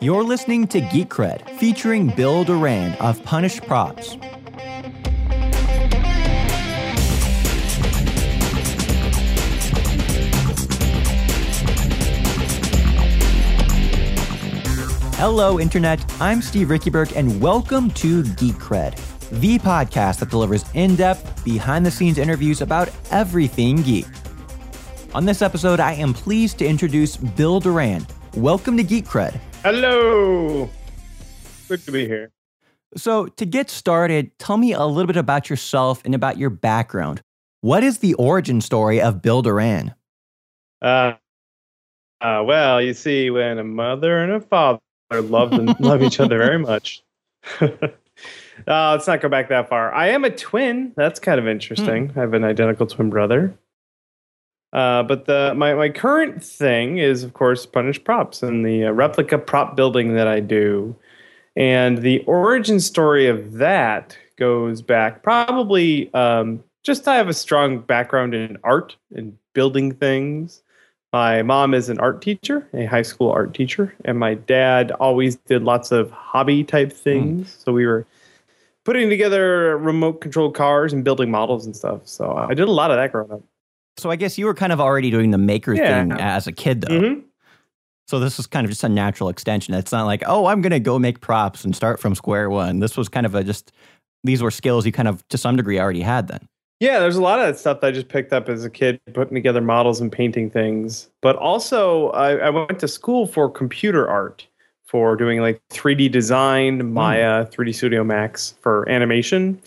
You're listening to Geek Cred, featuring Bill Doran of Punished Props. Hello, Internet. I'm Steve Riekeberg, and welcome to Geek Cred, the podcast that delivers in depth, behind the scenes interviews about everything geek. On this episode, I am pleased to introduce Bill Doran. Welcome to Geek Cred. Hello. Good to be here. So, to get started, tell me a little bit about yourself and about your background. What is the origin story of Bill Doran? Uh, uh, well, you see, when a mother and a father love and love each other very much. uh, let's not go back that far. I am a twin. That's kind of interesting. Hmm. I have an identical twin brother. Uh, but the my my current thing is, of course, punished props and the uh, replica prop building that I do, and the origin story of that goes back probably um, just I have a strong background in art and building things. My mom is an art teacher, a high school art teacher, and my dad always did lots of hobby type hmm. things. Mm. So we were putting together remote control cars and building models and stuff. So I did a lot of that growing up. So I guess you were kind of already doing the maker yeah. thing as a kid, though. Mm-hmm. So this was kind of just a natural extension. It's not like, oh, I'm going to go make props and start from square one. This was kind of a just, these were skills you kind of, to some degree, already had then. Yeah, there's a lot of that stuff that I just picked up as a kid, putting together models and painting things. But also, I, I went to school for computer art, for doing like 3D design, hmm. Maya, mm. 3D Studio Max for animation.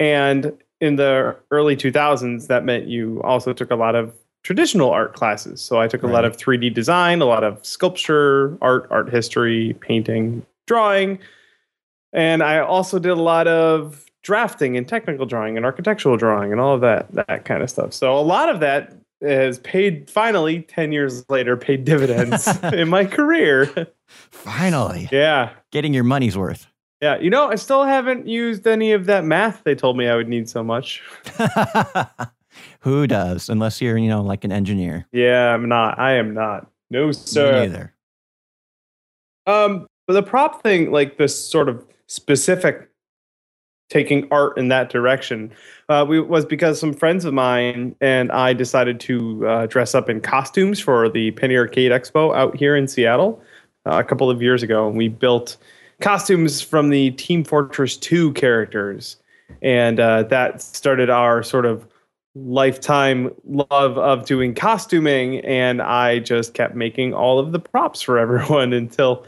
And in the early 2000s, that meant you also took a lot of traditional art classes. So I took a right. lot of 3D design, a lot of sculpture, art, art history, painting, drawing. And I also did a lot of drafting and technical drawing and architectural drawing and all of that that kind of stuff. So a lot of that has paid finally 10 years later paid dividends in my career. Finally. Yeah. Getting your money's worth. Yeah, you know, I still haven't used any of that math they told me I would need so much. Who does? Unless you're, you know, like an engineer. Yeah, I'm not. I am not. No, sir. Me neither. Um, but the prop thing, like this sort of specific taking art in that direction uh, we, was because some friends of mine and I decided to uh, dress up in costumes for the Penny Arcade Expo out here in Seattle uh, a couple of years ago. And we built costumes from the Team Fortress 2 characters. And uh, that started our sort of lifetime love of doing costuming. And I just kept making all of the props for everyone until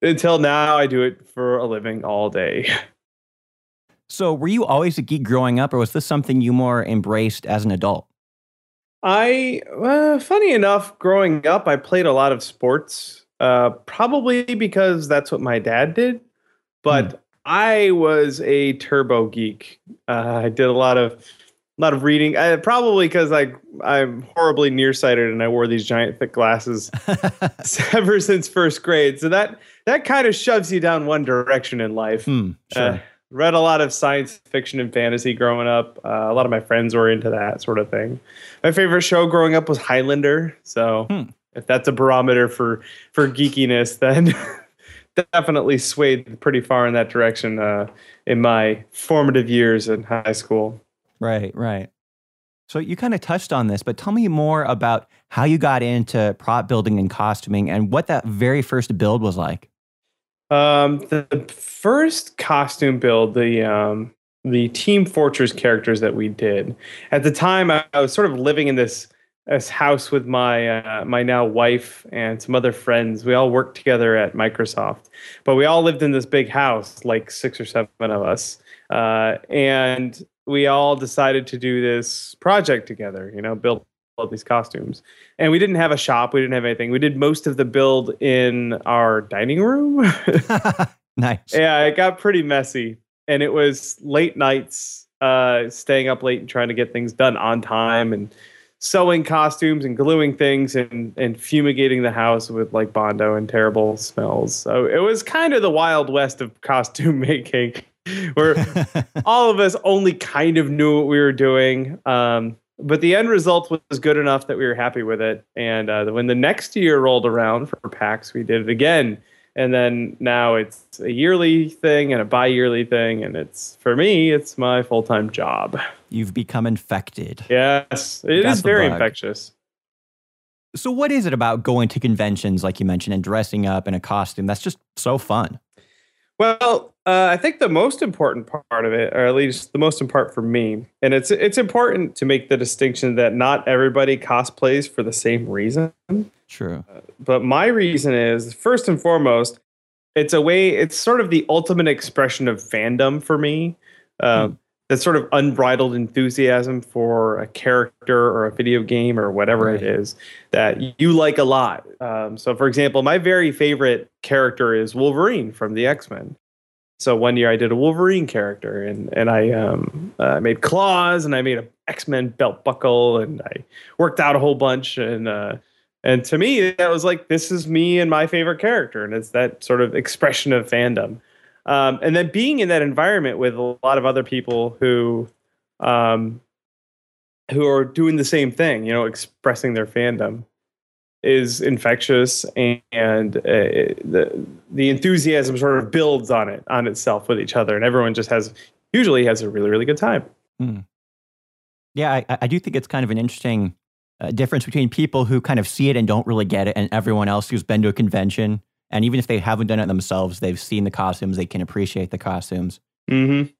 until now I do it for a living all day. So, were you always a geek growing up, or was this something you more embraced as an adult? I, uh, funny enough, growing up, I played a lot of sports, uh, probably because that's what my dad did. But hmm. I was a turbo geek. Uh, I did a lot of, a lot of reading. I, probably because I, I'm horribly nearsighted and I wore these giant thick glasses ever since first grade. So that that kind of shoves you down one direction in life. Hmm, sure uh, read a lot of science fiction and fantasy growing up. Uh, a lot of my friends were into that sort of thing. My favorite show growing up was Highlander. So hmm. If that's a barometer for for geekiness, then definitely swayed pretty far in that direction uh, in my formative years in high school. Right, right. So you kind of touched on this, but tell me more about how you got into prop building and costuming and what that very first build was like. Um, the first costume build, the um, the Team Fortress characters that we did at the time, I, I was sort of living in this this house with my uh, my now wife and some other friends. We all worked together at Microsoft, but we all lived in this big house, like six or seven of us, uh, and we all decided to do this project together. You know, build all these costumes. And we didn't have a shop, we didn't have anything. We did most of the build in our dining room. nice. Yeah, it got pretty messy. And it was late nights, uh, staying up late and trying to get things done on time and sewing costumes and gluing things and, and fumigating the house with like Bondo and terrible smells. So it was kind of the wild west of costume making where all of us only kind of knew what we were doing. Um, but the end result was good enough that we were happy with it. And uh, when the next year rolled around for PAX, we did it again. And then now it's a yearly thing and a bi-yearly thing, and it's for me, it's my full-time job. You've become infected. Yes, it is very bug. infectious. So, what is it about going to conventions, like you mentioned, and dressing up in a costume that's just so fun? Well, uh, I think the most important part of it, or at least the most important for me, and it's it's important to make the distinction that not everybody cosplays for the same reason. True. Uh, but my reason is first and foremost, it's a way. It's sort of the ultimate expression of fandom for me. Uh, hmm. That sort of unbridled enthusiasm for a character or a video game or whatever right. it is that you like a lot. Um, so, for example, my very favorite character is Wolverine from the X Men. So one year I did a Wolverine character, and and I um, uh, made claws, and I made a X Men belt buckle, and I worked out a whole bunch, and uh, and to me that was like this is me and my favorite character, and it's that sort of expression of fandom. Um, and then being in that environment with a lot of other people who um, who are doing the same thing, you know, expressing their fandom is infectious and, and uh, the the enthusiasm sort of builds on it on itself with each other. And everyone just has usually has a really really good time. Mm. yeah I, I do think it's kind of an interesting uh, difference between people who kind of see it and don't really get it and everyone else who's been to a convention and even if they haven't done it themselves they've seen the costumes they can appreciate the costumes mm-hmm.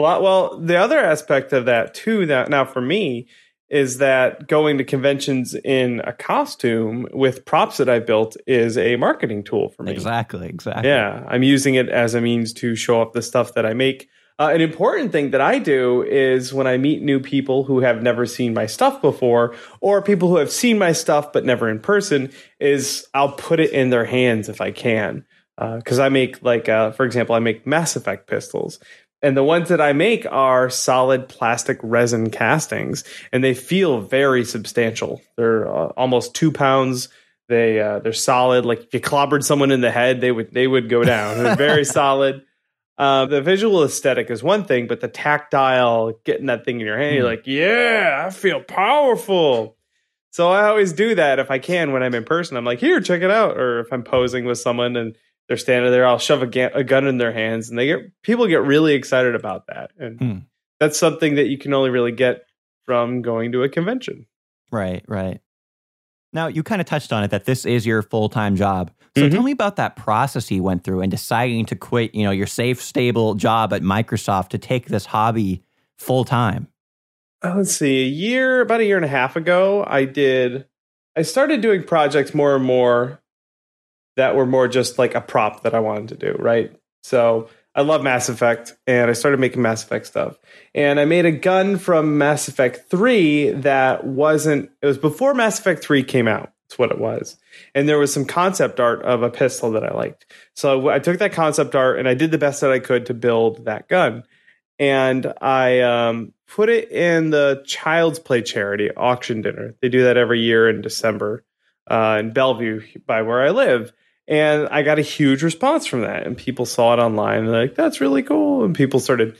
well, well the other aspect of that too that now for me is that going to conventions in a costume with props that I built is a marketing tool for me. Exactly, exactly. Yeah, I'm using it as a means to show off the stuff that I make. Uh, an important thing that I do is when I meet new people who have never seen my stuff before, or people who have seen my stuff but never in person, is I'll put it in their hands if I can. Because uh, I make, like, uh, for example, I make Mass Effect pistols. And the ones that I make are solid plastic resin castings, and they feel very substantial. They're uh, almost two pounds. They uh, they're solid. Like if you clobbered someone in the head, they would they would go down. They're very solid. Uh, the visual aesthetic is one thing, but the tactile, getting that thing in your hand, mm. you're hmm. like, yeah, I feel powerful. So I always do that if I can when I'm in person. I'm like, here, check it out. Or if I'm posing with someone and they're standing there. I'll shove a, ga- a, gun in their hands, and they get people get really excited about that, and hmm. that's something that you can only really get from going to a convention. Right, right. Now you kind of touched on it that this is your full time job. So mm-hmm. tell me about that process you went through and deciding to quit, you know, your safe, stable job at Microsoft to take this hobby full time. Uh, let's see, a year, about a year and a half ago, I did. I started doing projects more and more that were more just like a prop that I wanted to do, right? So I love Mass Effect and I started making Mass Effect stuff. And I made a gun from Mass Effect 3 that wasn't, it was before Mass Effect 3 came out. That's what it was. And there was some concept art of a pistol that I liked. So I took that concept art and I did the best that I could to build that gun. And I um, put it in the Child's Play charity auction dinner. They do that every year in December uh, in Bellevue by where I live. And I got a huge response from that. And people saw it online and like, that's really cool. And people started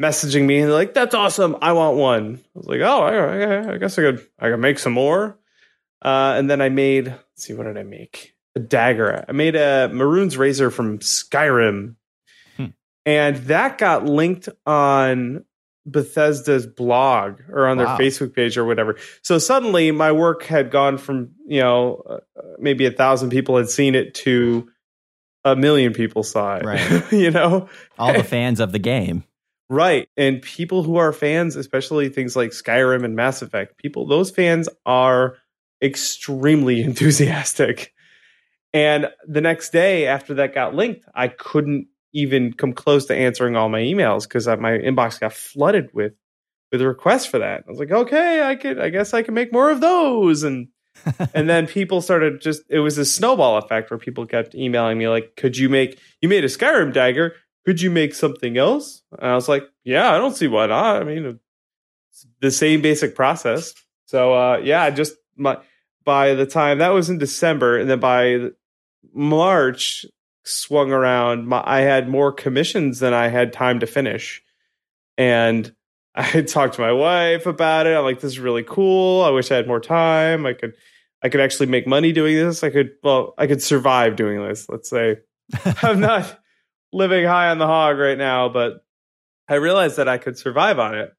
messaging me and they're like, that's awesome. I want one. I was like, oh, I, I guess I could, I could make some more. Uh, and then I made, let's see, what did I make? A dagger. I made a Mehrunes' razor from Skyrim. Hmm. And that got linked on Bethesda's blog or on wow. their Facebook page or whatever. So suddenly my work had gone from, you know, uh, maybe a thousand people had seen it to a million people saw it. Right. you know, all the fans of the game. Right. And people who are fans, especially things like Skyrim and Mass Effect, people, those fans are extremely enthusiastic. And the next day after that got linked, I couldn't even come close to answering all my emails because my inbox got flooded with with requests for that. I was like, okay, I could, I guess I can make more of those, and and then people started just it was a snowball effect where people kept emailing me like, could you make you made a Skyrim dagger? Could you make something else? And I was like, yeah, I don't see why not. I mean, the same basic process. So uh, yeah, just my by the time that was in December, and then by March, swung around, my, I had more commissions than I had time to finish. And I talked to my wife about it. I'm like, this is really cool. I wish I had more time. I could, I could actually make money doing this. I could, well, I could survive doing this. Let's say I'm not living high on the hog right now, but I realized that I could survive on it.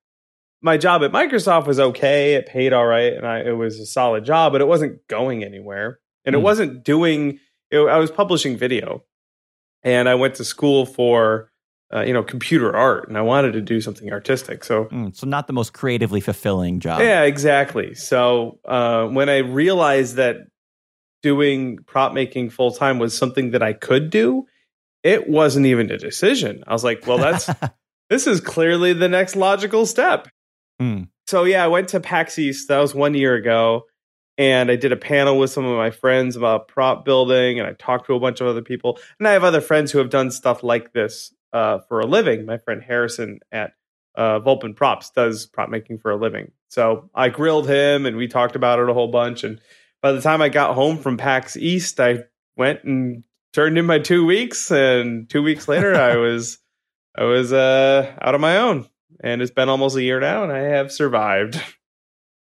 My job at Microsoft was okay. It paid all right, and I, it was a solid job, but it wasn't going anywhere, and mm. it hmm. wasn't doing. It, I was publishing video, and I went to school for uh, you know computer art and i wanted to do something artistic so mm, so not the most creatively fulfilling job. Yeah exactly. So uh, when i realized that doing prop making full time was something that i could do it wasn't even a decision. I was like well that's this is clearly the next logical step. Mm. so yeah i went to pax east. That was one year ago and I did a panel with some of my friends about prop building, and I talked to a bunch of other people. And I have other friends who have done stuff like this uh, for a living. My friend Harrison at uh, Volpin Props does prop making for a living. So I grilled him and we talked about it a whole bunch. And by the time I got home from PAX East, I went and turned in my two weeks. And two weeks later, I was I was uh, out on my own. And it's been almost a year now, and I have survived.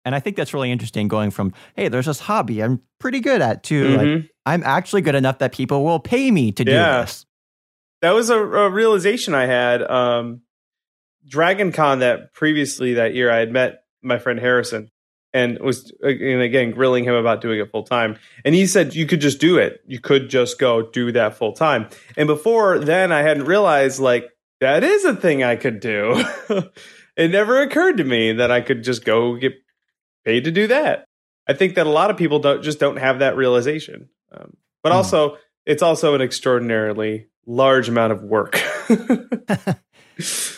And I think that's really interesting going from, hey, there's this hobby I'm pretty good at to mm-hmm. like, I'm actually good enough that people will pay me to do yeah. this that was a, a realization I had. Um, Dragon Con that previously that year, I had met my friend Harrison and was and again grilling him about doing it full time. And he said you could just do it. You could just go do that full time. And before then, I hadn't realized like that is a thing I could do. it never occurred to me that I could just go get paid to do that. I think that a lot of people don't just don't have that realization. Um, but mm. also, it's also an extraordinarily large amount of work.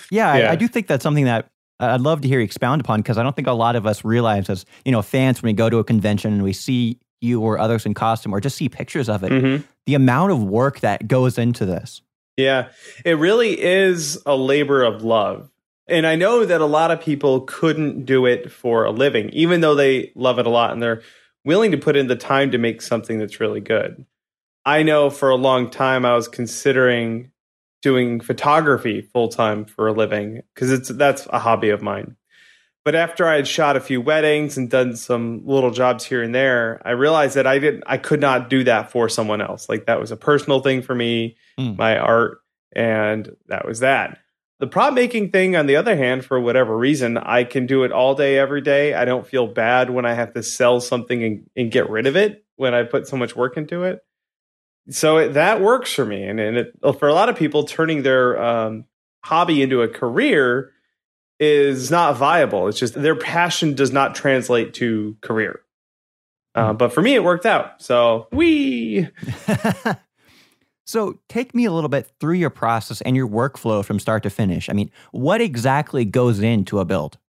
yeah, I, I, do think that's something that I'd love to hear you expound upon because I don't think a lot of us realize as you know fans when we go to a convention and we see you or others in costume or just see pictures of it, mm-hmm. the amount of work that goes into this. Yeah, it really is a labor of love. And I know that a lot of people couldn't do it for a living, even though they love it a lot and they're willing to put in the time to make something that's really good. I know for a long time I was considering doing photography full time for a living because it's that's a hobby of mine. But after I had shot a few weddings and done some little jobs here and there, I realized that I didn't I could not do that for someone else. Like that was a personal thing for me, mm. my art, and that was that. The prop making thing, on the other hand, for whatever reason, I can do it all day, every day. I don't feel bad when I have to sell something and, and get rid of it when I put so much work into it. So it, that works for me and, and it, for a lot of people turning their um, hobby into a career is not viable. It's just their passion does not translate to career. Uh, hmm. but for me it worked out. So we so take me a little bit through your process and your workflow from start to finish i mean what exactly goes into a build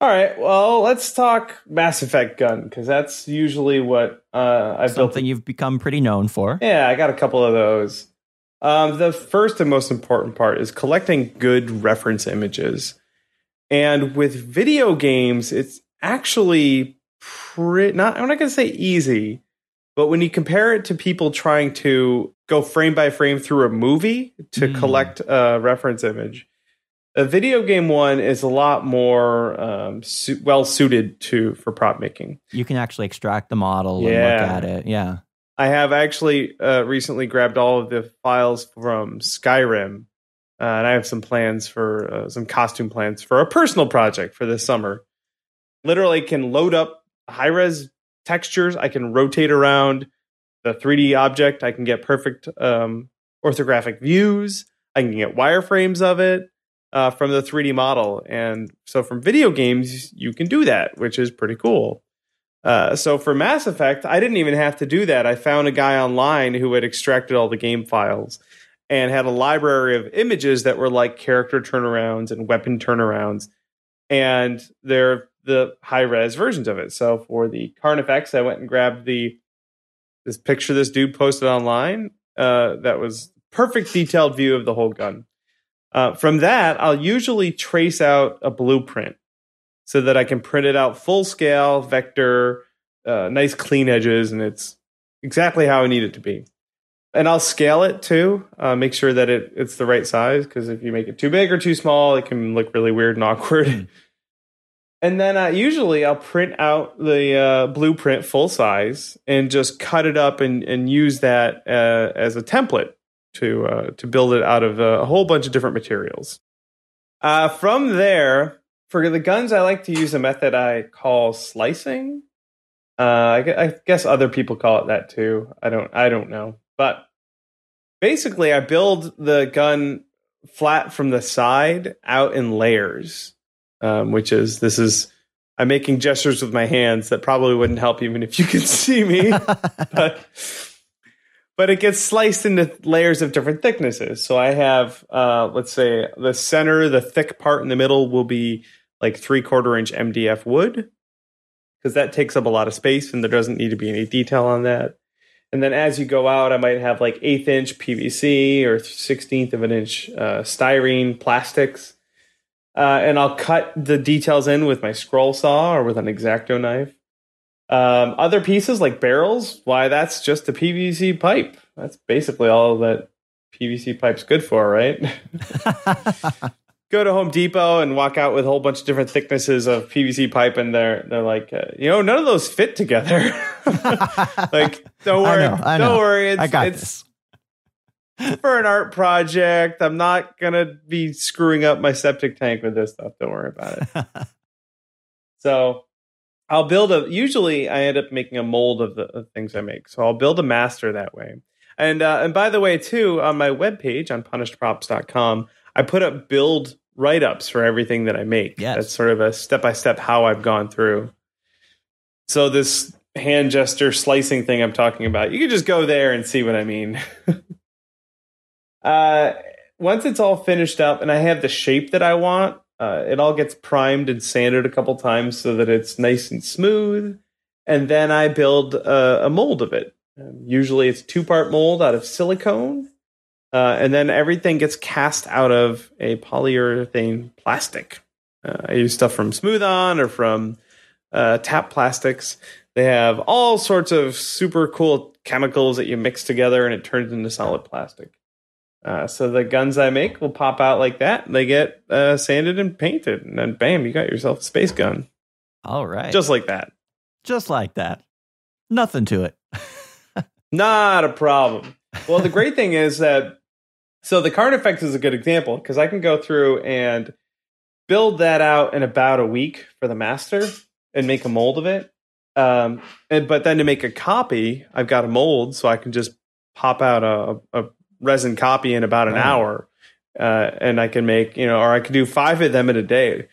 all right. Well, let's talk Mass Effect gun because that's usually what uh, I've something built. you've become pretty known for. Yeah, I got a couple of those. Um, the first and most important part is collecting good reference images, and with video games, it's actually pretty. Not I'm not going to say easy, but when you compare it to people trying to go frame by frame through a movie to mm. collect a reference image a video game one is a lot more um, su- well suited to for prop making. You can actually extract the model yeah. and look at it. Yeah. I have actually uh, recently grabbed all of the files from Skyrim, uh, and I have some plans for uh, some costume plans for a personal project for this summer. Literally, can load up high res textures. I can rotate around the 3D object. I can get perfect um, orthographic views. I can get wireframes of it uh, from the 3D model. And so from video games, you can do that, which is pretty cool. Uh, so for Mass Effect, I didn't even have to do that. I found a guy online who had extracted all the game files and had a library of images that were like character turnarounds and weapon turnarounds. And they're the high res versions of it. So for the Carnifex, I went and grabbed the this picture this dude posted online. Uh, that was perfect detailed view of the whole gun. Uh, from that, I'll usually trace out a blueprint so that I can print it out full scale, vector, uh, nice clean edges, and it's exactly how I need it to be. and I'll scale it too. Uh, make sure that it it's the right size because if you make it too big or too small, it can look really weird and awkward. And then usually I'll print out the uh, blueprint full size and just cut it up and, and use that uh, as a template to uh, to build it out of a whole bunch of different materials. Uh, from there, for the guns, I like to use a method I call slicing. Uh, I, I guess other people call it that too. I don't I don't know, but basically, I build the gun flat from the side out in layers um, which is this is I'm making gestures with my hands that probably wouldn't help even if you could see me, but but it gets sliced into layers of different thicknesses. So I have, uh, let's say, the center, the thick part in the middle will be like three quarter inch MDF wood because that takes up a lot of space and there doesn't need to be any detail on that. And then as you go out, I might have like eighth inch PVC or sixteenth of an inch uh, styrene plastics uh, and I'll cut the details in with my scroll saw or with an exacto knife. Um, other pieces like barrels, why that's just a PVC pipe. That's basically all that PVC pipe's good for, right? Go to Home Depot and walk out with a whole bunch of different thicknesses of PVC pipe, and they're they're like, uh, you know, none of those fit together. like, don't worry, I know, I don't worry, it's, I got it's, this for an art project. I'm not gonna be screwing up my septic tank with this stuff. Don't worry about it. so I'll build a. Usually, I end up making a mold of the of things I make. So I'll build a master that way. And uh, and by the way, too, on my webpage on punishedprops.com, I put up build write ups for everything that I make. Yes. That's sort of a step by step how I've gone through. So this hand gesture slicing thing I'm talking about, you can just go there and see what I mean. Uh, once it's all finished up and I have the shape that I want, uh, it all gets primed and sanded a couple times so that it's nice and smooth. And then I build a, a mold of it. Um, usually it's two part mold out of silicone. Uh, and then everything gets cast out of a polyurethane plastic. Uh, I use stuff from Smooth On or from uh, Tap Plastics. They have all sorts of super cool chemicals that you mix together and it turns into solid plastic. Uh, so the guns I make will pop out like that. They get uh, sanded and painted, and then bam, you got yourself a space gun. All right, just like that. Just like that. Nothing to it. Not a problem. Well, the great thing is that so the Carnifex is a good example because I can go through and build that out in about a week for the master and make a mold of it. Um, and but then to make a copy, I've got a mold, so I can just pop out a, a resin copy in about an oh. hour, uh, and I can make you know, or I could do five of them in a day.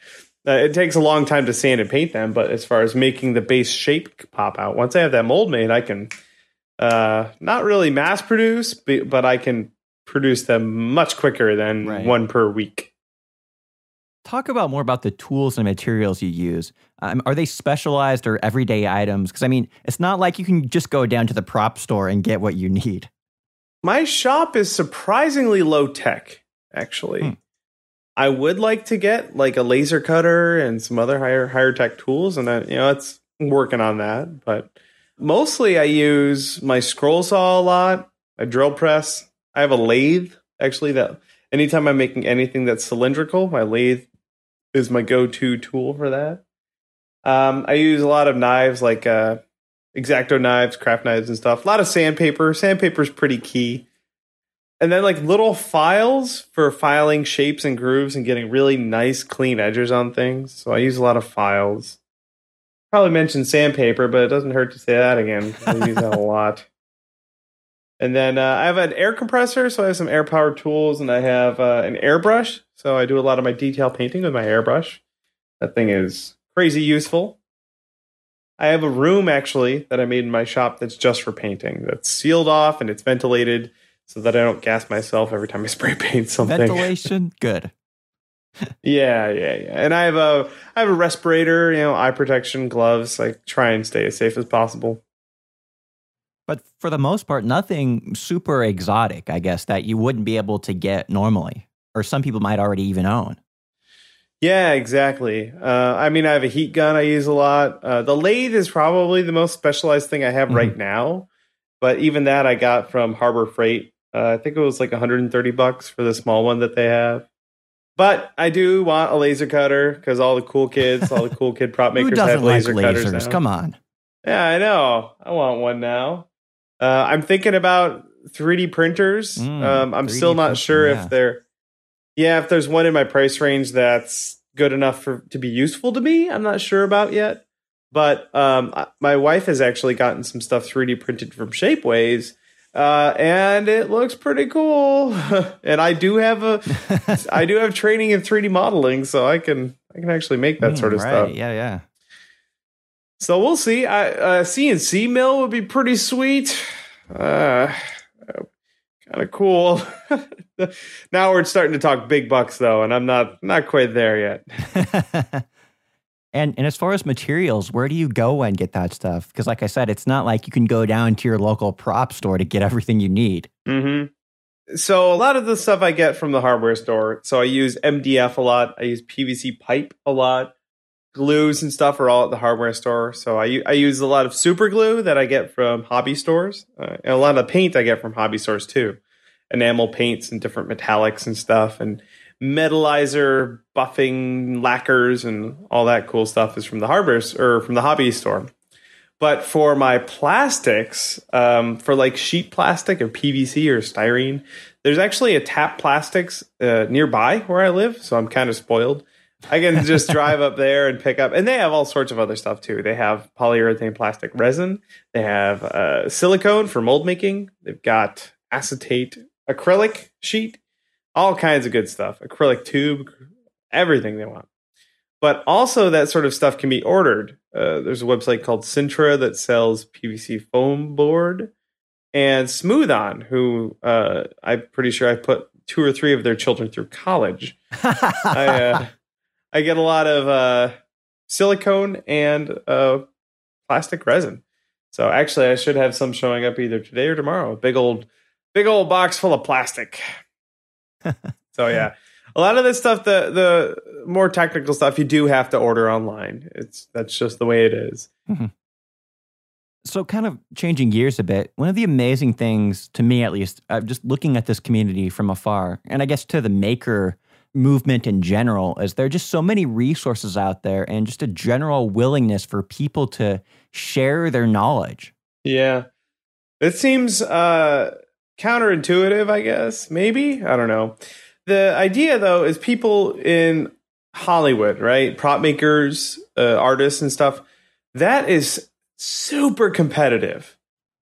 Uh, it takes a long time to sand and paint them, but as far as making the base shape pop out, once I have that mold made, I can uh, not really mass produce, but I can produce them much quicker than right. one per week. Talk about more about the tools and materials you use. Um, are they specialized or everyday items? Because I mean, it's not like you can just go down to the prop store and get what you need. My shop is surprisingly low tech, actually. Hmm. I would like to get like a laser cutter and some other higher higher tech tools, and then you know it's working on that. But mostly, I use my scroll saw a lot, a drill press. I have a lathe actually. That anytime I'm making anything that's cylindrical, my lathe is my go-to tool for that. Um, I use a lot of knives like uh, exacto knives, craft knives, and stuff. A lot of sandpaper. Sandpaper is pretty key. And then like little files for filing shapes and grooves and getting really nice, clean edges on things. So I use a lot of files. Probably mentioned sandpaper, but it doesn't hurt to say that again. I use that a lot. And then uh, I have an air compressor, so I have some air powered tools, and I have uh, an airbrush. So I do a lot of my detail painting with my airbrush. That thing is crazy useful. I have a room actually that I made in my shop that's just for painting. That's sealed off and it's ventilated so that I don't gas myself every time I spray paint something. Ventilation, good. yeah, yeah, yeah. And I have a I have a respirator, you know, eye protection, gloves. I try and stay as safe as possible. But for the most part, nothing super exotic, I guess, that you wouldn't be able to get normally, or some people might already even own. Yeah, exactly. Uh, I mean, I have a heat gun I use a lot. Uh, the lathe is probably the most specialized thing I have mm-hmm. right now, but even that I got from Harbor Freight. Uh, I think it was like 130 bucks for the small one that they have. But I do want a laser cutter because all the cool kids, all the cool kid prop makers have laser like cutters. now. Come on. Yeah, I know. I want one now. Uh, I'm thinking about 3D printers. Mm, um, I'm 3D still not sure yeah. if they're, yeah, if there's one in my price range that's good enough for to be useful to me. I'm not sure about yet. But um, my wife has actually gotten some stuff 3D printed from Shapeways, uh, and it looks pretty cool. and I do have a, I do have training in 3D modeling, so I can I can actually make that Mm, sort of right. stuff. Yeah, yeah. So we'll see. I, uh, CNC mill would be pretty sweet. Uh, kind of cool. now we're starting to talk big bucks though, and I'm not not quite there yet. and and as far as materials, where do you go and get that stuff? Because like I said, it's not like you can go down to your local prop store to get everything you need. hmm So a lot of the stuff I get from the hardware store. So I use MDF a lot. I use PVC pipe a lot. Glues and stuff are all at the hardware store. So I, I use a lot of super glue that I get from hobby stores, uh, and a lot of paint I get from hobby stores too. Enamel paints and different metallics and stuff, and metallizer buffing lacquers and all that cool stuff is from the hardware or from the hobby store. But for my plastics, um, for like sheet plastic or PVC or styrene, there's actually a Tap Plastics uh, nearby where I live, so I'm kind of spoiled. I can just drive up there and pick up, and they have all sorts of other stuff too. They have polyurethane plastic resin, they have uh, silicone for mold making, they've got acetate acrylic sheet, all kinds of good stuff, acrylic tube, everything they want but also that sort of stuff can be ordered. Uh, there's a website called Sintra that sells PVC foam board, and Smooth On, who uh, I'm pretty sure I put two or three of their children through college. I uh, I get a lot of uh, silicone and uh, plastic resin. So actually, I should have some showing up either today or tomorrow. A big old, big old box full of plastic. so yeah, a lot of this stuff, the the more technical stuff, you do have to order online. It's that's just the way it is. So, kind of changing gears a bit, one of the amazing things, to me at least, uh, just looking at this community from afar, and I guess to the maker movement in general, is there are just so many resources out there and just a general willingness for people to share their knowledge. Yeah, it seems uh, counterintuitive. I guess maybe I don't know. The idea though is people in Hollywood, right? Prop makers, uh, artists, and stuff. That is super competitive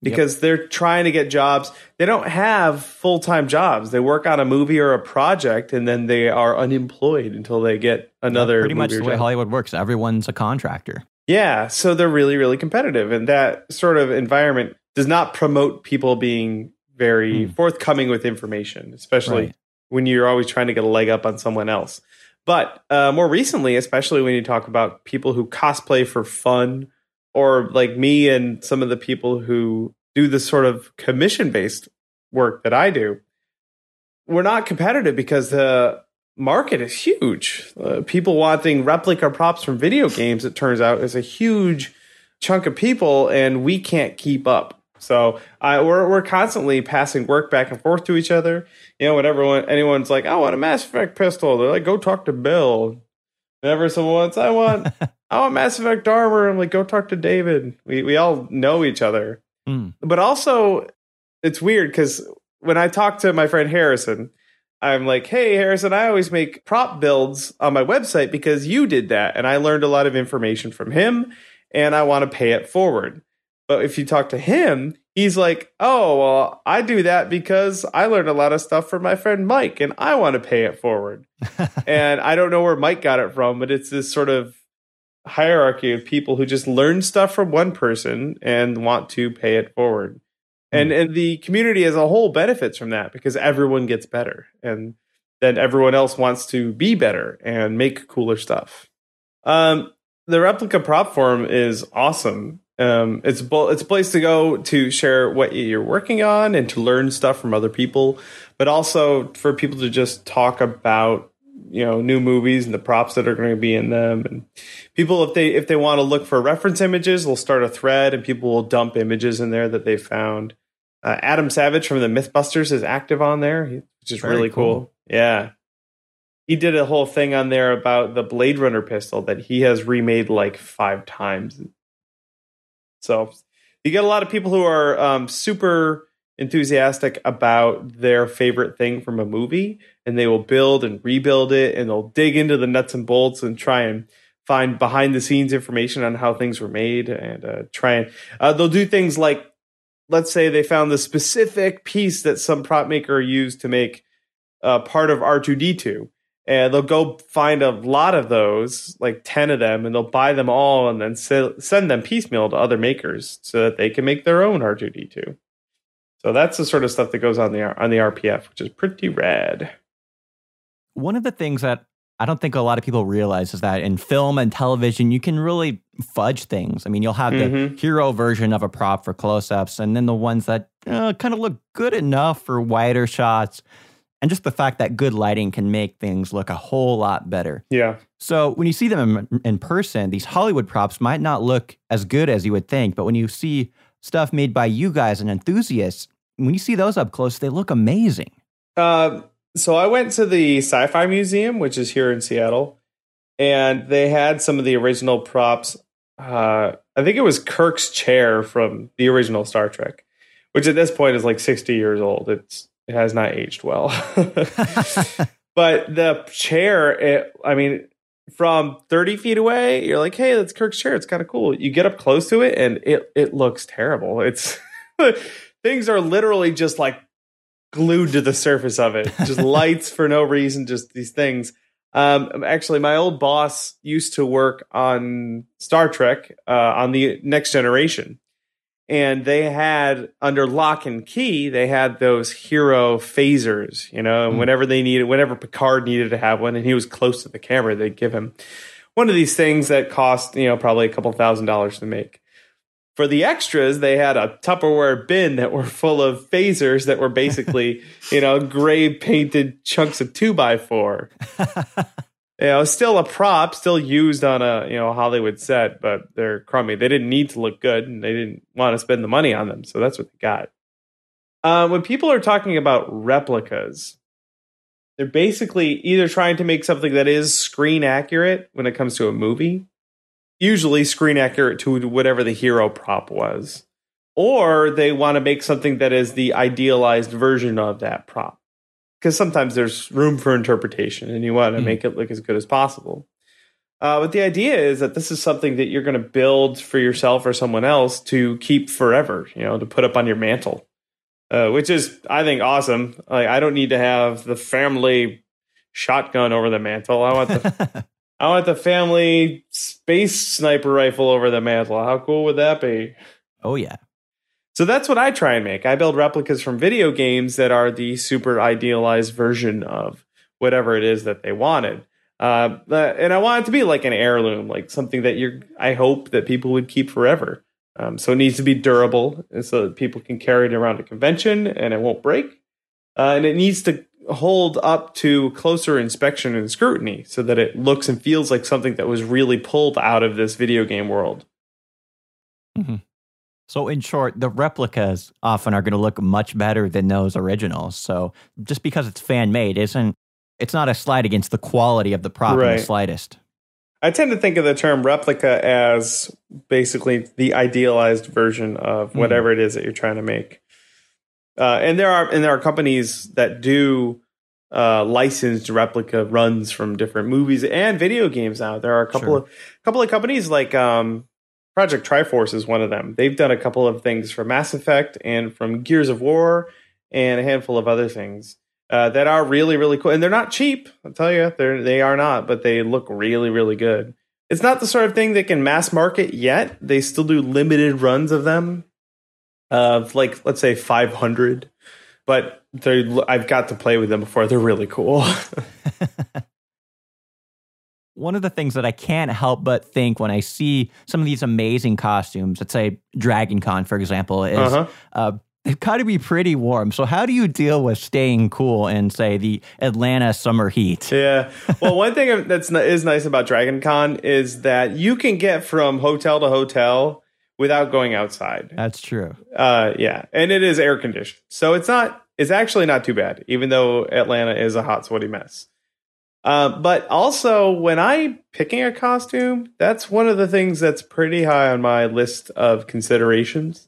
because they're trying to get jobs. They don't have full time jobs. They work on a movie or a project, and then they are unemployed until they get another. Pretty much the way job. Hollywood works. Everyone's a contractor. Yeah, so they're really, really competitive, and that sort of environment does not promote people being very Hmm. forthcoming with information, especially Right. when you're always trying to get a leg up on someone else. But uh, more recently, especially when you talk about people who cosplay for fun, or like me and some of the people who do this sort of commission based work that I do, we're not competitive because the market is huge. Uh, people wanting replica props from video games, it turns out, is a huge chunk of people, and we can't keep up. So I, we're we're constantly passing work back and forth to each other. You know, whenever one, anyone's like, "I want a Mass Effect pistol," they're like, "Go talk to Bill." Whenever someone wants, "I want, I want Mass Effect armor," I'm like, "Go talk to David." We we all know each other Hmm. but also it's weird because when I talk to my friend Harrison, I'm like, "Hey, Harrison, I always make prop builds on my website because you did that, and I learned a lot of information from him, and I want to pay it forward." But if you talk to him, he's like, "Oh, well, I do that because I learned a lot of stuff from my friend Mike, and I want to pay it forward." and I don't know where Mike got it from, but it's this sort of hierarchy of people who just learn stuff from one person and want to pay it forward. And and the community as a whole benefits from that because everyone gets better and then everyone else wants to be better and make cooler stuff. Um the Replica Prop Forum is awesome. Um, it's bo- it's a place to go to share what you're working on and to learn stuff from other people, but also for people to just talk about you know new movies and the props that are going to be in them and people if they if they want to look for reference images they'll start a thread and people will dump images in there that they found Uh, Adam Savage from the MythBusters is active on there, which is Very really cool. cool. Yeah. He did a whole thing on there about the Blade Runner pistol that he has remade like five times. So you get a lot of people who are um, super enthusiastic about their favorite thing from a movie and they will build and rebuild it and they'll dig into the nuts and bolts and try and find behind the scenes information on how things were made and uh, try and uh, they'll do things like let's say they found the specific piece that some prop maker used to make uh, part of r2d2 and they'll go find a lot of those like 10 of them and they'll buy them all and then send them piecemeal to other makers so that they can make their own r2d2 so that's the sort of stuff that goes on the on the RPF, which is pretty rad. One of the things that I don't think a lot of people realize is that in film and television, you can really fudge things. I mean, you'll have mm-hmm. the hero version of a prop for close ups, and then the ones that uh, kind of look good enough for wider shots. And just the fact that good lighting can make things look a whole lot better. Yeah. So when you see them in, in person, these Hollywood props might not look as good as you would think. But when you see stuff made by you guys and enthusiasts, when you see those up close, they look amazing. Uh, so I went to the Sci-Fi Museum, which is here in Seattle, and they had some of the original props. Uh, I think it was Kirk's chair from the original Star Trek, which at this point is like 60 years old. It's it has not aged well. but the chair, it, I mean, from 30 feet away, you're like, hey, that's Kirk's chair. It's kind of cool. You get up close to it, and it it looks terrible. It's things are literally just like glued to the surface of it. Just lights for no reason, just these things. Um, actually, my old boss used to work on Star Trek uh, on the Next Generation, and they had under lock and key they had those hero phasers, you know. And mm. whenever they needed, whenever Picard needed to have one, and he was close to the camera, they'd give him one of these things that cost you know probably a couple thousand dollars to make for the extras, they had a Tupperware bin that were full of phasers that were basically, you know, gray painted chunks of two by four. you know, still a prop, still used on a you know Hollywood set, but they're crummy. They didn't need to look good, and they didn't want to spend the money on them, so that's what they got. Uh, when people are talking about replicas, they're basically either trying to make something that is screen accurate when it comes to a movie, usually screen accurate to whatever the hero prop was. Or they want to make something that is the idealized version of that prop. Because sometimes there's room for interpretation and you want to mm. make it look as good as possible. Uh, but the idea is that this is something that you're going to build for yourself or someone else to keep forever, you know, to put up on your mantle, uh, which is, I think, awesome. Like, I don't need to have the family shotgun over the mantle. I want the I want the family space sniper rifle over the mantle. How cool would that be? Oh, yeah. So that's what I try and make. I build replicas from video games that are the super idealized version of whatever it is that they wanted. Uh, and I want it to be like an heirloom, like something that you're, I hope that people would keep forever. Um, so it needs to be durable so that people can carry it around a convention and it won't break. Uh, and it needs to hold up to closer inspection and scrutiny so that it looks and feels like something that was really pulled out of this video game world. Mm-hmm. So, in short, the replicas often are going to look much better than those originals. So, just because it's fan made isn't it's not a slight against the quality of the prop right. in the slightest. I tend to think of the term replica as basically the idealized version of mm-hmm. whatever mm. it is that you're trying to make. Uh, and there are and there are companies that do uh, licensed replica runs from different movies and video games now. There are a couple sure. of couple of companies like um, Project Triforce is one of them. They've done a couple of things for Mass Effect and from Gears of War and a handful of other things uh, that are really really cool. And they're not cheap. I'll tell you, they they are not, but they look really really good. It's not the sort of thing that can mass market yet. They still do limited runs of them of like let's say 500 but I've got to play with them before. They're really cool. One of the things that I can't help but think when I see some of these amazing costumes, let's say Dragon Con, for example, is uh-huh. uh, it's got to be pretty warm. So how do you deal with staying cool in, say, the Atlanta summer heat? Yeah. Well, one thing that's is nice about Dragon Con is that you can get from hotel to hotel without going outside. That's true. Uh, yeah, and it is air conditioned, so it's not. It's actually not too bad, even though Atlanta is a hot, sweaty mess. Uh, but also, when I'm picking a costume, that's one of the things that's pretty high on my list of considerations.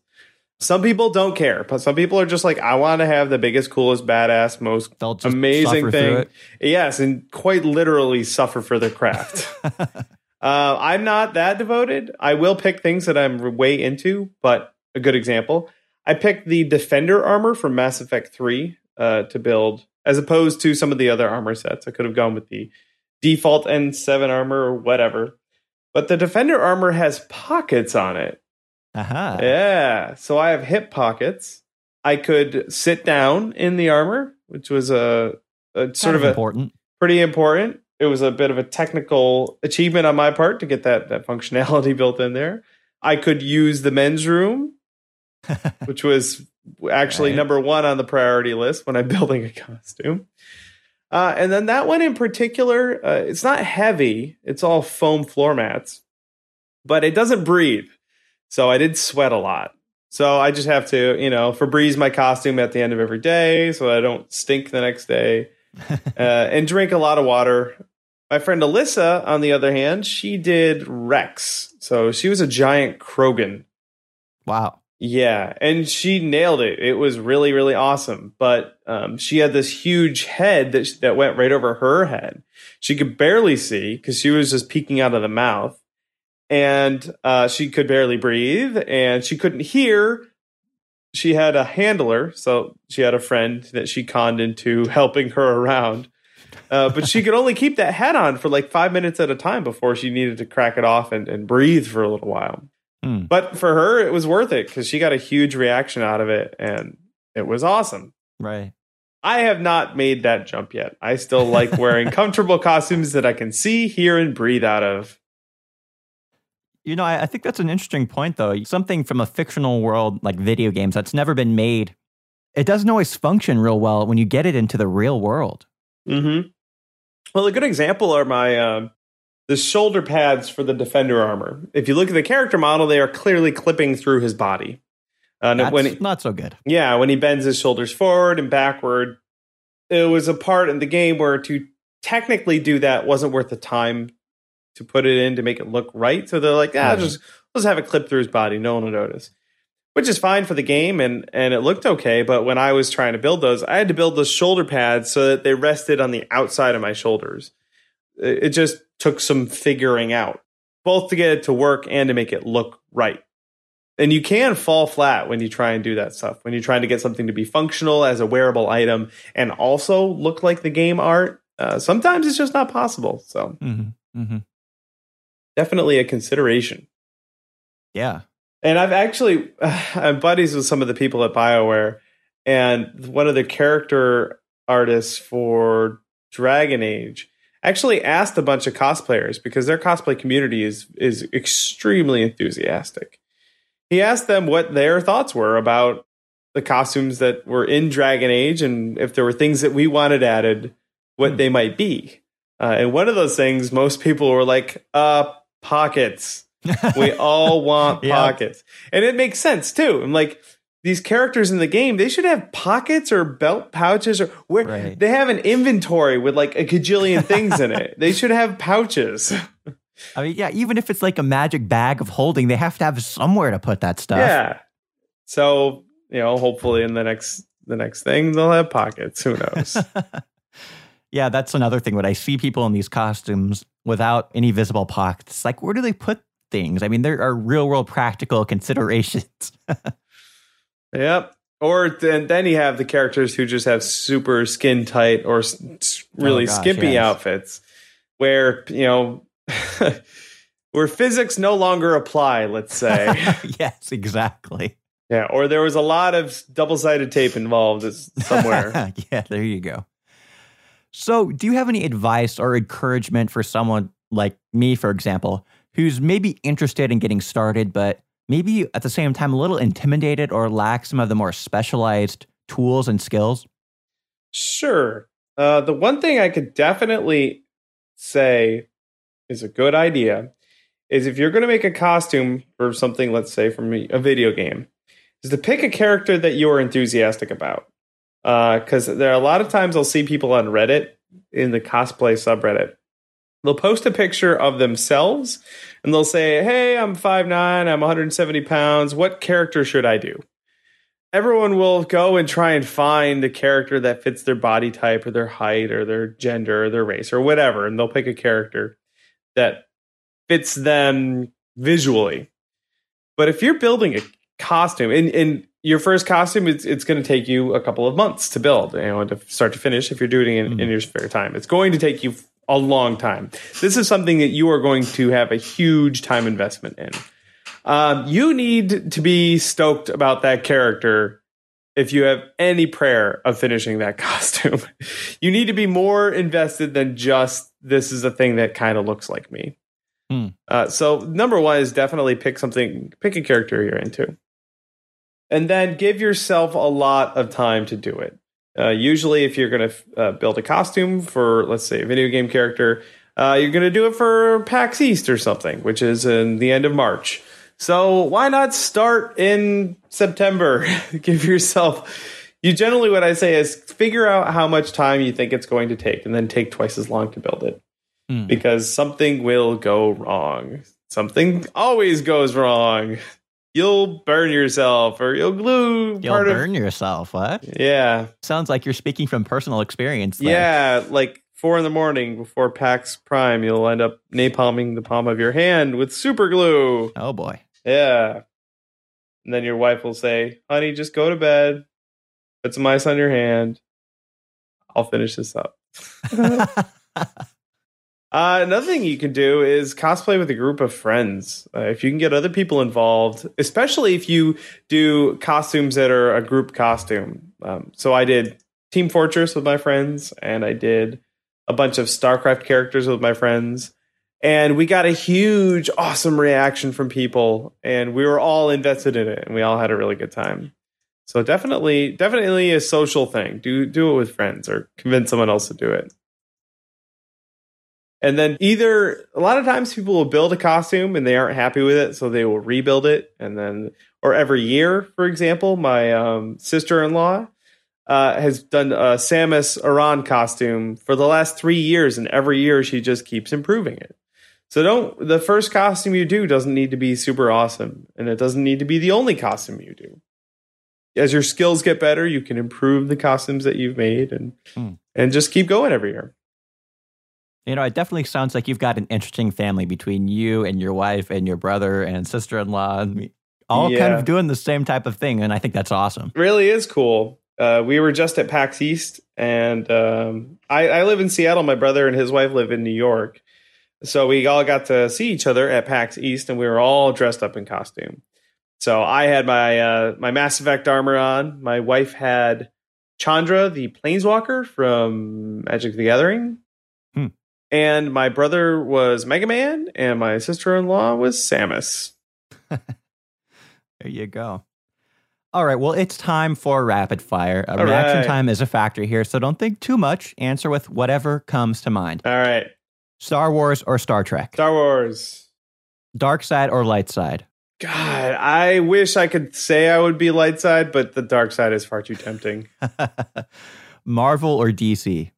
Some people don't care, but some people are just like, I want to have the biggest, coolest, badass, most amazing thing. Yes, and quite literally suffer for the craft. uh, I'm not that devoted. I will pick things that I'm way into, but a good example, I picked the Defender armor from Mass Effect 3 uh, to build as opposed to some of the other armor sets. I could have gone with the default N7 armor or whatever. But the Defender armor has pockets on it. Uh-huh. Yeah. So I have hip pockets. I could sit down in the armor, which was a, a sort of, of important. pretty important. It was a bit of a technical achievement on my part to get that that functionality built in there. I could use the men's room, which was actually right. number one on the priority list when I'm building a costume. Uh, and then that one in particular, uh, it's not heavy. It's all foam floor mats, but it doesn't breathe. So I did sweat a lot. So I just have to, you know, Febreze my costume at the end of every day so I don't stink the next day uh, and drink a lot of water. My friend Alyssa, on the other hand, she did Wrex. So she was a giant Krogan. Wow. Yeah, and she nailed it. It was really, really awesome. But um, she had this huge head that that went right over her head. She could barely see because she was just peeking out of the mouth, and uh, she could barely breathe, and she couldn't hear. She had a handler, so she had a friend that she conned into helping her around. Uh, but she could only keep that head on for like five minutes at a time before she needed to crack it off and, and breathe for a little while. Mm. But for her, it was worth it because she got a huge reaction out of it and it was awesome. Right. I have not made that jump yet. I still like wearing comfortable costumes that I can see, hear, and breathe out of. You know, I, I, think that's an interesting point, though. Something from a fictional world like video games that's never been made, it doesn't always function real well when you get it into the real world. Mm-hmm. Well, a good example are my um, the shoulder pads for the defender armor. If you look at the character model, they are clearly clipping through his body. Uh, That's when he, not so good. Yeah, when he bends his shoulders forward and backward, it was a part in the game where to technically do that wasn't worth the time to put it in to make it look right. So they're like, ah, just let's have it clip through his body. No one will notice, which is fine for the game and and it looked okay. But when I was trying to build those, I had to build those shoulder pads so that they rested on the outside of my shoulders. It just took some figuring out, both to get it to work and to make it look right. And you can fall flat when you try and do that stuff. When you're trying to get something to be functional as a wearable item and also look like the game art, uh, sometimes it's just not possible. So, mm-hmm. Mm-hmm. definitely a consideration. Yeah. And I've actually, I'm buddies with some of the people at BioWare, and one of the character artists for Dragon Age actually asked a bunch of cosplayers because their cosplay community is is extremely enthusiastic. He asked them what their thoughts were about the costumes that were in Dragon Age and if there were things that we wanted added, what hmm. they might be. Uh, and one of those things, most people were like, uh, pockets. we all want pockets. And it makes sense too. I'm like, these characters in the game, they should have pockets or belt pouches or where right. they have an inventory with like a gajillion things in it. They should have pouches. I mean, yeah, even if it's like a magic bag of holding, they have to have somewhere to put that stuff. Yeah. So, you know, hopefully in the next the next thing they'll have pockets. Who knows? yeah, that's another thing. When I see people in these costumes without any visible pockets, like where do they put things? I mean, there are real world practical considerations. Yep. Or then, then you have the characters who just have super skin tight or really oh gosh, skimpy yes. outfits, where you know, where physics no longer apply. Let's say. yes, exactly. Yeah, or there was a lot of double sided tape involved somewhere. yeah, there you go. So, do you have any advice or encouragement for someone like me, for example, who's maybe interested in getting started, but maybe at the same time a little intimidated or lack some of the more specialized tools and skills? Sure. Uh, the one thing I could definitely say is a good idea is if you're going to make a costume for something, let's say from a video game, is to pick a character that you are enthusiastic about. Because uh, there are a lot of times I'll see people on Reddit in the cosplay subreddit. They'll post a picture of themselves and they'll say, Hey, I'm 5'9, I'm 170 pounds. What character should I do? Everyone will go and try and find a character that fits their body type or their height or their gender or their race or whatever. And they'll pick a character that fits them visually. But if you're building a costume, and, and your first costume, it's, it's going to take you a couple of months to build, you know, to start to finish. If you're doing it in, mm. in your spare time, it's going to take you a long time. This is something that you are going to have a huge time investment in. Um, you need to be stoked about that character if you have any prayer of finishing that costume. you need to be more invested than just this is a thing that kind of looks like me. Hmm. Uh, so number one is definitely pick something, pick a character you're into, and then give yourself a lot of time to do it. Uh, usually, if you're going to uh, build a costume for, let's say, a video game character, uh, you're going to do it for PAX East or something, which is in the end of March. So why not start in September? give yourself. You generally, what I say is figure out how much time you think it's going to take, and then take twice as long to build it mm. because something will go wrong. Something always goes wrong. You'll burn yourself or you'll glue You'll burn of, yourself. What? Yeah. Sounds like you're speaking from personal experience. There. Yeah, like four in the morning before PAX Prime, you'll end up napalming the palm of your hand with super glue. Oh boy. Yeah. And then your wife will say, honey, just go to bed. Put some ice on your hand. I'll finish this up. Uh, another thing you can do is cosplay with a group of friends. Uh, if you can get other people involved, especially if you do costumes that are a group costume. Um, so I did Team Fortress with my friends, and I did a bunch of StarCraft characters with my friends. And we got a huge, awesome reaction from people, and we were all invested in it, and we all had a really good time. So definitely, definitely a social thing. Do do it with friends, or convince someone else to do it. And then either a lot of times people will build a costume and they aren't happy with it, so they will rebuild it. And then, or every year, for example, my um, sister in law uh, has done a Samus Aran costume for the last three years, and every year she just keeps improving it. So don't the first costume you do doesn't need to be super awesome, and it doesn't need to be the only costume you do. As your skills get better, you can improve the costumes that you've made, and hmm. and just keep going every year. You know, it definitely sounds like you've got an interesting family between you and your wife and your brother and sister in law, all yeah. kind of doing the same type of thing. And I think that's awesome. Really is cool. Uh, we were just at PAX East, and um, I, I, live in Seattle. My brother and his wife live in New York. So we all got to see each other at PAX East, and we were all dressed up in costume. So I had my uh, my Mass Effect armor on. My wife had Chandra, the Planeswalker from Magic the Gathering. And my brother was Mega Man, and my sister in law was Samus. there you go. All right. Well, it's time for rapid fire. Uh, a reaction right. time is a factor here, so don't think too much. Answer with whatever comes to mind. All right. Star Wars or Star Trek? Star Wars. Dark side or light side? God, I wish I could say I would be light side, but the dark side is far too tempting. Marvel or DC?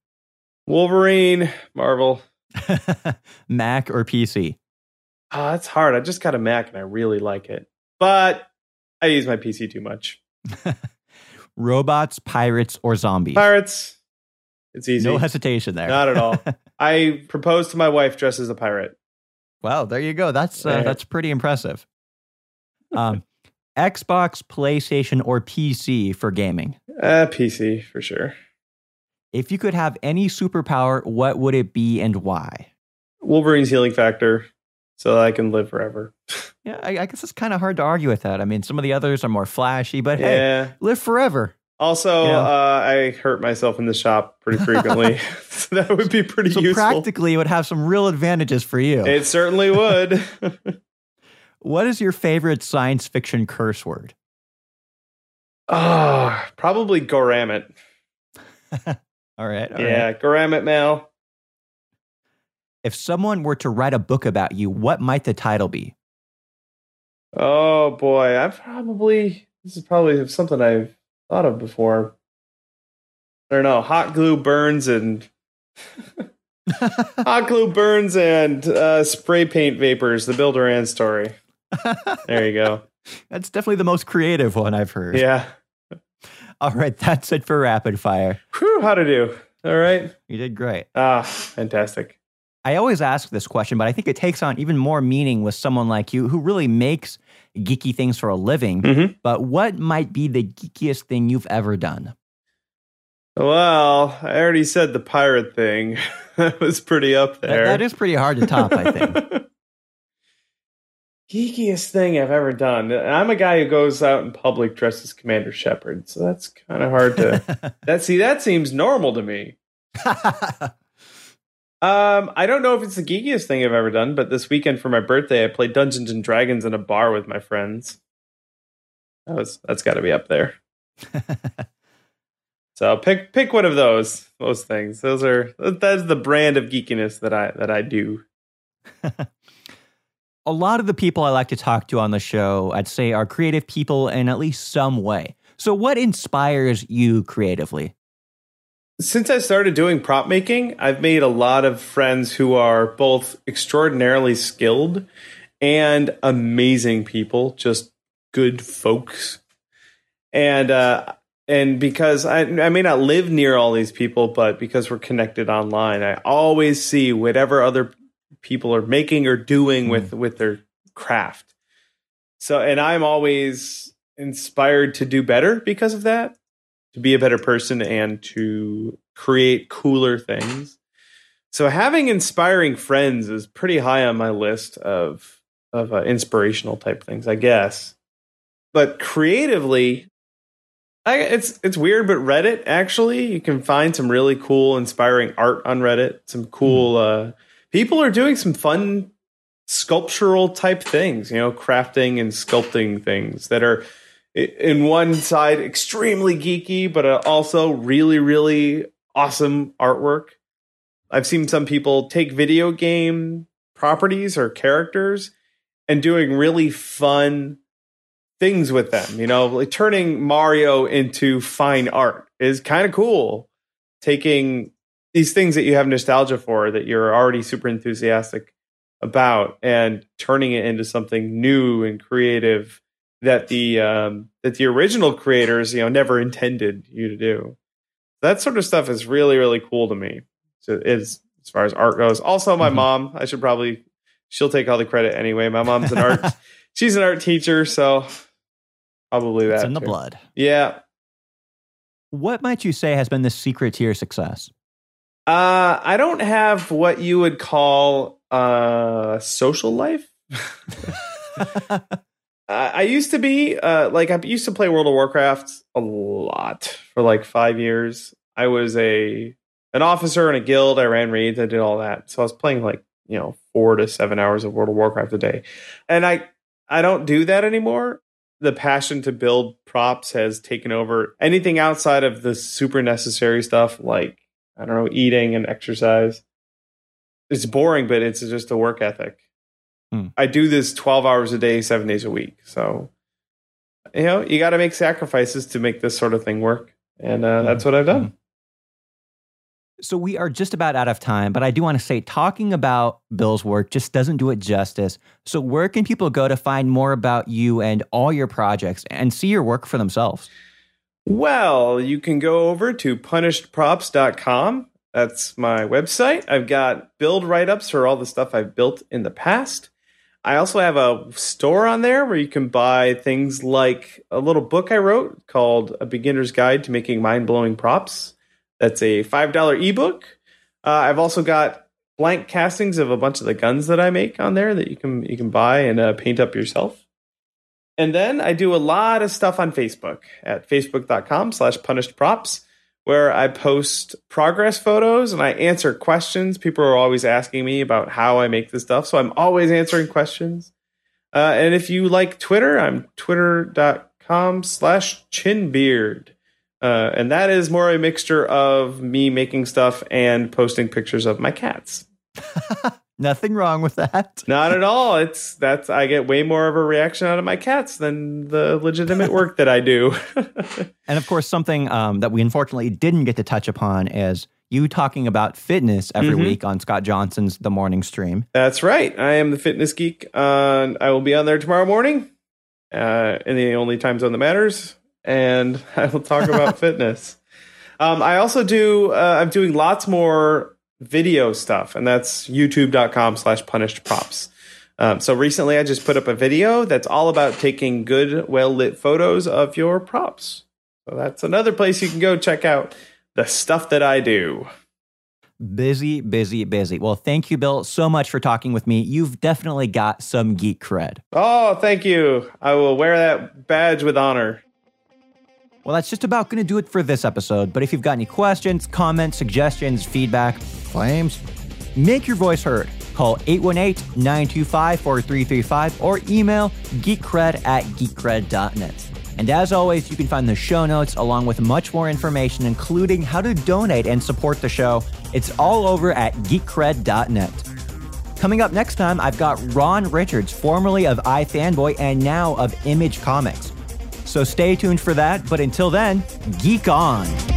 Wolverine, Marvel. Mac or PC? Oh, ah, that's hard. I just got a Mac and I really like it. But I use my PC too much. Robots, pirates, or zombies? Pirates. It's easy. No hesitation there. Not at all. I proposed to my wife dressed as a pirate. Wow, there you go. That's uh, that's pretty impressive. Um, Xbox, PlayStation, or PC for gaming? Uh, PC for sure. If you could have any superpower, what would it be and why? Wolverine's healing factor, so I can live forever. yeah, I, I guess it's kind of hard to argue with that. I mean, some of the others are more flashy, but yeah. hey, live forever. Also, you know? uh, I hurt myself in the shop pretty frequently. so that would be pretty so useful. Practically, it would have some real advantages for you. It certainly would. what is your favorite science fiction curse word? Oh, probably Goramit. All right. All yeah, right. Goramit Mal. if someone were to write a book about you, what might the title be? Oh boy, I probably this is probably something I've thought of before. I don't know. Hot glue burns and hot glue burns and uh, spray paint vapors. The Bill Doran story. There you go. That's definitely the most creative one I've heard. Yeah. All right, that's it for rapid fire. Whew, how to do? All right. You did great. Ah, fantastic. I always ask this question, but I think it takes on even more meaning with someone like you who really makes geeky things for a living. Mm-hmm. But what might be the geekiest thing you've ever done? Well, I already said the pirate thing. that was pretty up That- there. that is pretty hard to top, I think. Geekiest thing I've ever done. And I'm a guy who goes out in public dressed as Commander Shepard, so that's kind of hard to. that see, that seems normal to me. Um, I don't know if it's the geekiest thing I've ever done, but this weekend for my birthday, I played Dungeons and Dragons in a bar with my friends. That was that's got to be up there. So pick pick one of those those things. Those are that's the brand of geekiness that I that I do. A lot of the people I like to talk to on the show, I'd say, are creative people in at least some way. So, what inspires you creatively? Since I started doing prop making, I've made a lot of friends who are both extraordinarily skilled and amazing people, just good folks. And uh, and because I, I may not live near all these people, but because we're connected online, I always see whatever other people are making or doing with with their craft. So, and I'm always inspired to do better because of that, to be a better person and to create cooler things. So, having inspiring friends is pretty high on my list of of uh, inspirational type things, I guess. But creatively, I, it's it's weird, but Reddit actually you can find some really cool, inspiring art on Reddit. Some cool uh, people are doing some fun sculptural type things, you know, crafting and sculpting things that are in one side extremely geeky, but uh, also really really awesome artwork. I've seen some people take video game properties or characters and doing really fun things with them. You know, like turning Mario into fine art is kind of cool. Taking these things that you have nostalgia for, that you're already super enthusiastic about, and turning it into something new and creative that the um, that the original creators, you know, never intended you to do. That sort of stuff is really, really cool to me. So is as far as art goes. Also, my Mhm. mom, I should probably she'll take all the credit anyway. My mom's an art she's an art teacher, so probably that. It's in the blood. Yeah. What might you say has been the secret to your success? Uh, I don't have what you would call uh social life. I I used to be uh, like I used to play World of Warcraft a lot for like five years. I was a an officer in a guild. I ran raids. I did all that. So I was playing like you know four to seven hours of World of Warcraft a day, and I I don't do that anymore. The passion to build props has taken over anything outside of the super necessary stuff like I don't know eating and exercise. It's boring, but it's just a work ethic. Hmm. I do this 12 hours a day, seven days a week. So, you know, you got to make sacrifices to make this sort of thing work. And uh, that's what I've done. So we are just about out of time, but I do want to say talking about Bill's work just doesn't do it justice. So where can people go to find more about you and all your projects and see your work for themselves? Well, you can go over to punishedprops.com. That's my website. I've got build write ups for all the stuff I've built in the past. I also have a store on there where you can buy things like a little book I wrote called A Beginner's Guide to Making Mind Blowing Props. That's a $5 ebook. Uh, I've also got blank castings of a bunch of the guns that I make on there that you can you can buy and uh, paint up yourself. And then I do a lot of stuff on Facebook at facebook.com slash punished props, where I post progress photos and I answer questions. People are always asking me about how I make this stuff. So I'm always answering questions. Uh, and if you like Twitter, I'm twitter.com slash chinbeard. Uh, and that is more a mixture of me making stuff and posting pictures of my cats. Nothing wrong with that. Not at all. It's that's I get way more of a reaction out of my cats than the legitimate work that I do. and of course, something um, that we unfortunately didn't get to touch upon is you talking about fitness every mm-hmm. week on Scott Johnson's The Morning Stream. That's right. I am the fitness geek. Uh, I will be on there tomorrow morning, uh, in the only time zone that matters, and I will talk about fitness. Um, I also do. Uh, I'm doing lots more video stuff, and that's youtube.com slash punished props. Um, so recently I just put up a video that's all about taking good, well lit photos of your props. So that's another place you can go check out the stuff that I do. Busy, busy, busy. Well, thank you, Bill, so much for talking with me. You've definitely got some geek cred. Oh, thank you. I will wear that badge with honor. Well, that's just about going to do it for this episode. But if you've got any questions, comments, suggestions, feedback, claims, make your voice heard. Call 818 925 4335 or email geekcred at geekcred.net. And as always, you can find the show notes along with much more information, including how to donate and support the show. It's all over at geekcred.net. Coming up next time, I've got Ron Richards, formerly of iFanboy and now of Image Comics. So stay tuned for that. But until then, geek on.